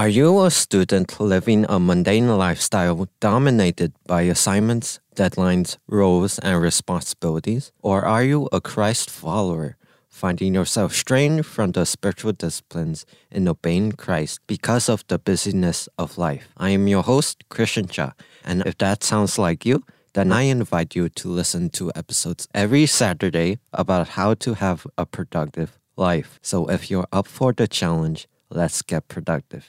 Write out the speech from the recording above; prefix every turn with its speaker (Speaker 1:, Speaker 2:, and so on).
Speaker 1: Are you a student living a mundane lifestyle dominated by assignments, deadlines, roles, and responsibilities? Or are you a Christ follower, finding yourself strained from the spiritual disciplines in obeying Christ because of the busyness of life? I am your host, Christian Cha, and if that sounds like you, then I invite you to listen to episodes every Saturday about how to have a productive life. So if you're up for the challenge, let's get productive.